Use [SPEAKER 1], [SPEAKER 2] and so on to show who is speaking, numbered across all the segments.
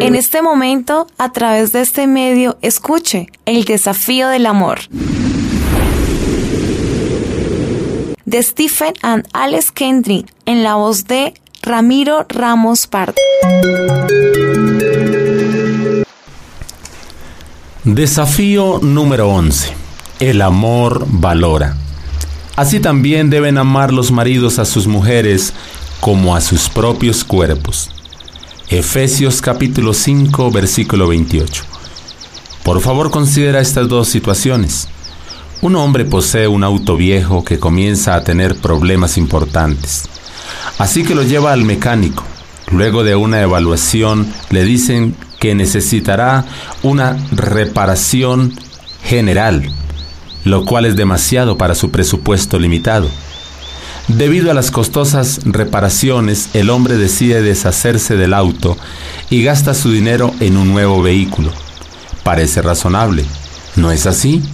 [SPEAKER 1] En este momento, a través de este medio, escuche el desafío del amor. De Stephen and Alex Kendrick, en la voz de Ramiro Ramos Pardo.
[SPEAKER 2] Desafío número 11. El amor valora. Así también deben amar los maridos a sus mujeres como a sus propios cuerpos. Efesios capítulo 5 versículo 28. Por favor considera estas dos situaciones. Un hombre posee un auto viejo que comienza a tener problemas importantes. Así que lo lleva al mecánico. Luego de una evaluación le dicen que necesitará una reparación general, lo cual es demasiado para su presupuesto limitado. Debido a las costosas reparaciones, el hombre decide deshacerse del auto y gasta su dinero en un nuevo vehículo. Parece razonable, ¿no es así?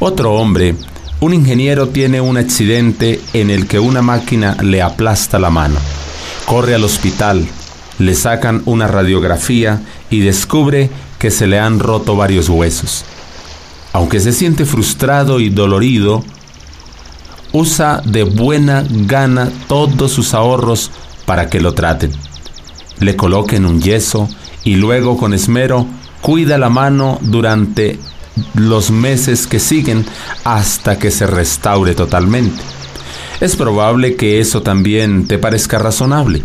[SPEAKER 2] Otro hombre, un ingeniero, tiene un accidente en el que una máquina le aplasta la mano. Corre al hospital, le sacan una radiografía y descubre que se le han roto varios huesos. Aunque se siente frustrado y dolorido, usa de buena gana todos sus ahorros para que lo traten. Le coloquen un yeso y luego con esmero cuida la mano durante los meses que siguen hasta que se restaure totalmente. Es probable que eso también te parezca razonable.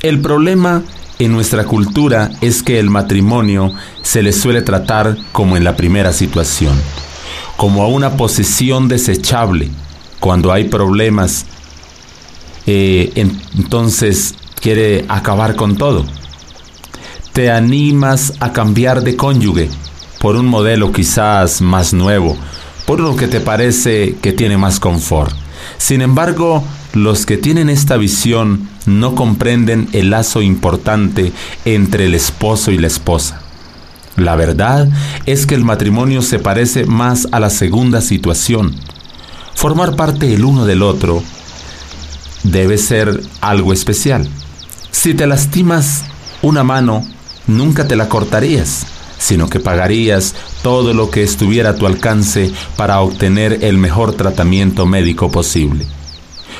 [SPEAKER 2] El problema en nuestra cultura es que el matrimonio se le suele tratar como en la primera situación, como a una posesión desechable. Cuando hay problemas, eh, entonces quiere acabar con todo. Te animas a cambiar de cónyuge por un modelo quizás más nuevo, por lo que te parece que tiene más confort. Sin embargo, los que tienen esta visión no comprenden el lazo importante entre el esposo y la esposa. La verdad es que el matrimonio se parece más a la segunda situación. Formar parte el uno del otro debe ser algo especial. Si te lastimas una mano, nunca te la cortarías, sino que pagarías todo lo que estuviera a tu alcance para obtener el mejor tratamiento médico posible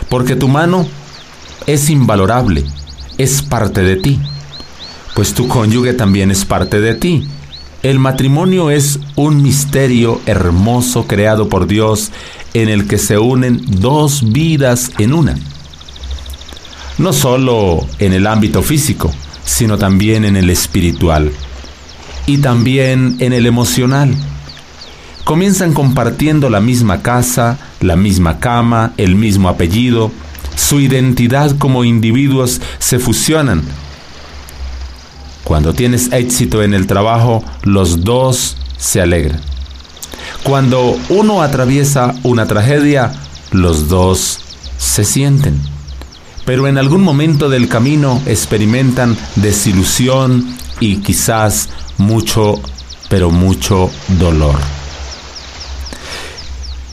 [SPEAKER 2] porque tu mano es invalorable, es parte de ti, pues tu cónyuge también es parte de ti. El matrimonio es un misterio hermoso creado por Dios en el que se unen dos vidas en una. No solo en el ámbito físico, sino también en el espiritual y también en el emocional comienzan compartiendo la misma casa, la misma cama, el mismo apellido, su identidad como individuos se fusionan. Cuando tienes éxito en el trabajo, los dos se alegran. Cuando uno atraviesa una tragedia, los dos se sienten. Pero en algún momento del camino experimentan desilusión y quizás mucho, pero mucho dolor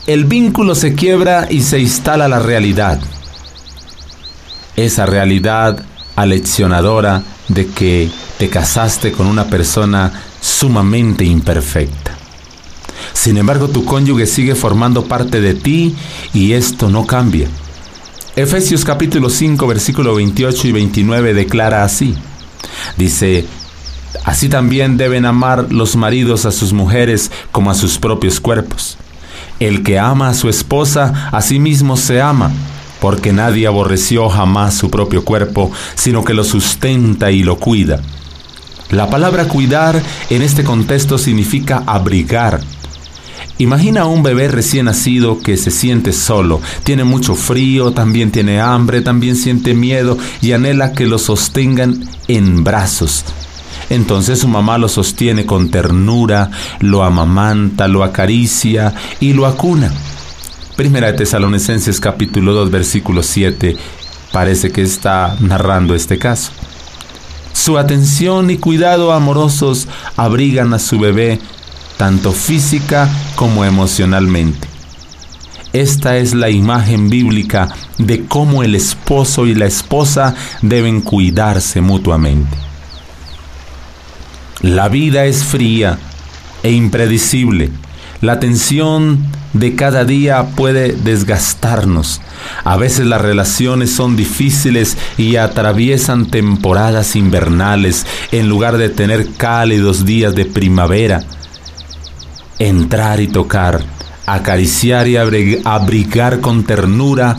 [SPEAKER 2] el vínculo se quiebra y se instala la realidad. Esa realidad aleccionadora de que te casaste con una persona sumamente imperfecta. Sin embargo, tu cónyuge sigue formando parte de ti y esto no cambia. Efesios capítulo 5 versículo 28 y 29 declara así. Dice, así también deben amar los maridos a sus mujeres como a sus propios cuerpos. El que ama a su esposa, a sí mismo se ama, porque nadie aborreció jamás su propio cuerpo, sino que lo sustenta y lo cuida. La palabra cuidar en este contexto significa abrigar. Imagina a un bebé recién nacido que se siente solo, tiene mucho frío, también tiene hambre, también siente miedo y anhela que lo sostengan en brazos, entonces su mamá lo sostiene con ternura, lo amamanta, lo acaricia y lo acuna. Primera de Tesalonicenses capítulo 2 versículo 7 parece que está narrando este caso. Su atención y cuidado amorosos abrigan a su bebé tanto física como emocionalmente. Esta es la imagen bíblica de cómo el esposo y la esposa deben cuidarse mutuamente. La vida es fría e impredecible. La tensión de cada día puede desgastarnos. A veces las relaciones son difíciles y atraviesan temporadas invernales en lugar de tener cálidos días de primavera. Entrar y tocar, acariciar y abrigar con ternura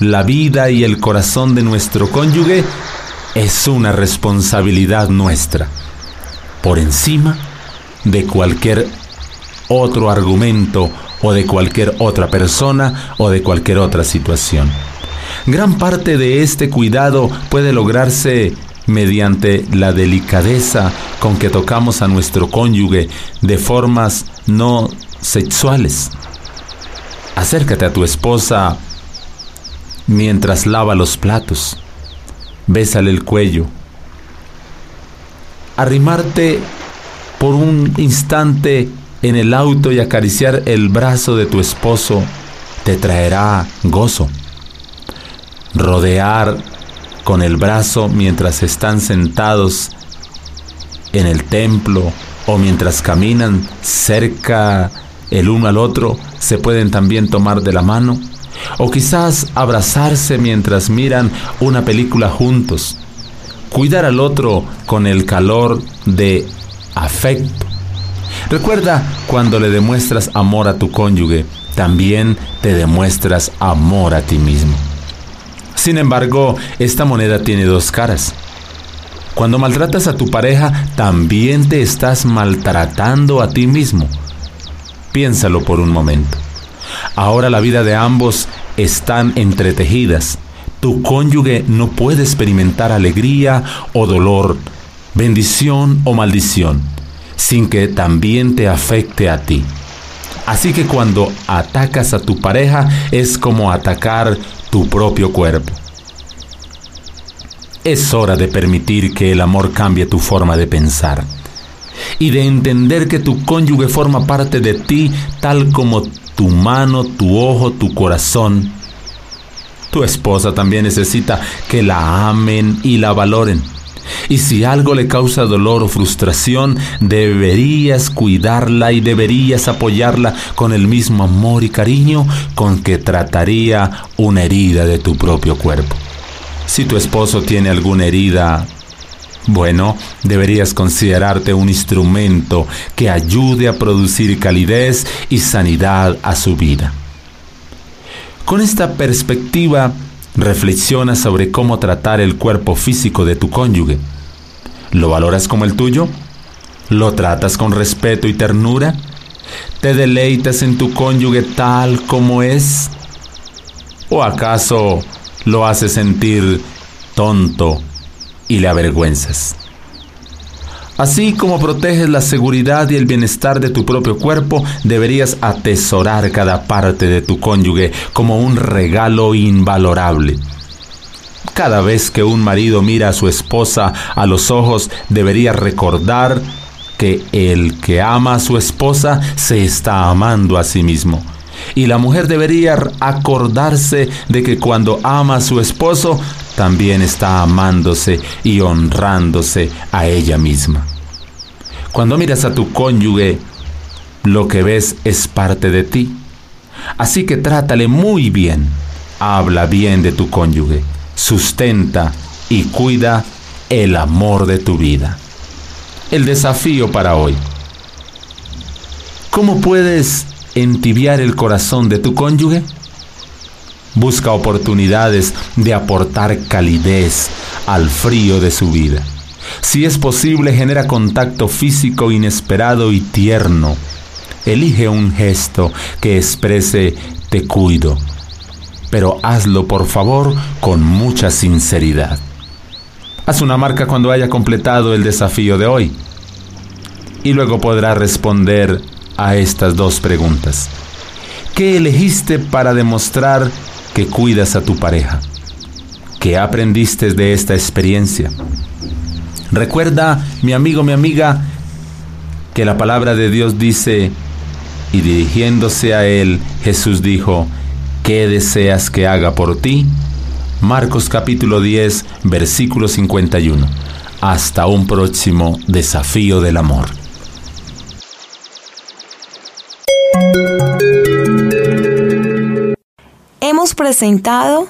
[SPEAKER 2] la vida y el corazón de nuestro cónyuge es una responsabilidad nuestra, por encima de cualquier otro argumento o de cualquier otra persona o de cualquier otra situación. Gran parte de este cuidado puede lograrse mediante la delicadeza con que tocamos a nuestro cónyuge de formas no sexuales. Acércate a tu esposa mientras lava los platos. Bésale el cuello. Arrimarte por un instante en el auto y acariciar el brazo de tu esposo te traerá gozo. Rodear con el brazo mientras están sentados en el templo o mientras caminan cerca el uno al otro, se pueden también tomar de la mano o quizás abrazarse mientras miran una película juntos, cuidar al otro con el calor de afecto. Recuerda, cuando le demuestras amor a tu cónyuge, también te demuestras amor a ti mismo. Sin embargo, esta moneda tiene dos caras. Cuando maltratas a tu pareja, también te estás maltratando a ti mismo. Piénsalo por un momento. Ahora la vida de ambos están entretejidas. Tu cónyuge no puede experimentar alegría o dolor, bendición o maldición, sin que también te afecte a ti. Así que cuando atacas a tu pareja es como atacar tu propio cuerpo. Es hora de permitir que el amor cambie tu forma de pensar y de entender que tu cónyuge forma parte de ti tal como tu mano, tu ojo, tu corazón. Tu esposa también necesita que la amen y la valoren. Y si algo le causa dolor o frustración, deberías cuidarla y deberías apoyarla con el mismo amor y cariño con que trataría una herida de tu propio cuerpo. Si tu esposo tiene alguna herida bueno, deberías considerarte un instrumento que ayude a producir calidez y sanidad a su vida. Con esta perspectiva, reflexiona sobre cómo tratar el cuerpo físico de tu cónyuge. ¿Lo valoras como el tuyo? ¿Lo tratas con respeto y ternura? ¿Te deleitas en tu cónyuge tal como es? ¿O acaso lo haces sentir tonto y le avergüenzas. Así como proteges la seguridad y el bienestar de tu propio cuerpo, deberías atesorar cada parte de tu cónyuge como un regalo invalorable. Cada vez que un marido mira a su esposa a los ojos, debería recordar que el que ama a su esposa se está amando a sí mismo. Y la mujer debería acordarse de que cuando ama a su esposo, también está amándose y honrándose a ella misma. Cuando miras a tu cónyuge, lo que ves es parte de ti. Así que trátale muy bien, habla bien de tu cónyuge, sustenta y cuida el amor de tu vida. El desafío para hoy. ¿Cómo puedes entibiar el corazón de tu cónyuge? Busca oportunidades de aportar calidez al frío de su vida. Si es posible, genera contacto físico inesperado y tierno. Elige un gesto que exprese te cuido, pero hazlo por favor con mucha sinceridad. Haz una marca cuando haya completado el desafío de hoy y luego podrá responder a estas dos preguntas. ¿Qué elegiste para demostrar que cuidas a tu pareja. ¿Qué aprendiste de esta experiencia? Recuerda, mi amigo, mi amiga, que la palabra de Dios dice, y dirigiéndose a él, Jesús dijo, ¿Qué deseas que haga por ti? Marcos capítulo 10, versículo 51. Hasta un próximo desafío del amor.
[SPEAKER 1] Hemos presentado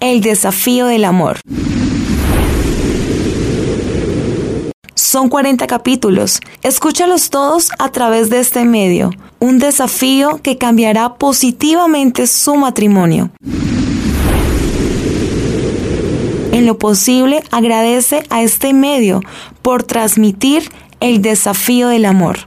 [SPEAKER 1] el desafío del amor. Son 40 capítulos. Escúchalos todos a través de este medio. Un desafío que cambiará positivamente su matrimonio. En lo posible, agradece a este medio por transmitir el desafío del amor.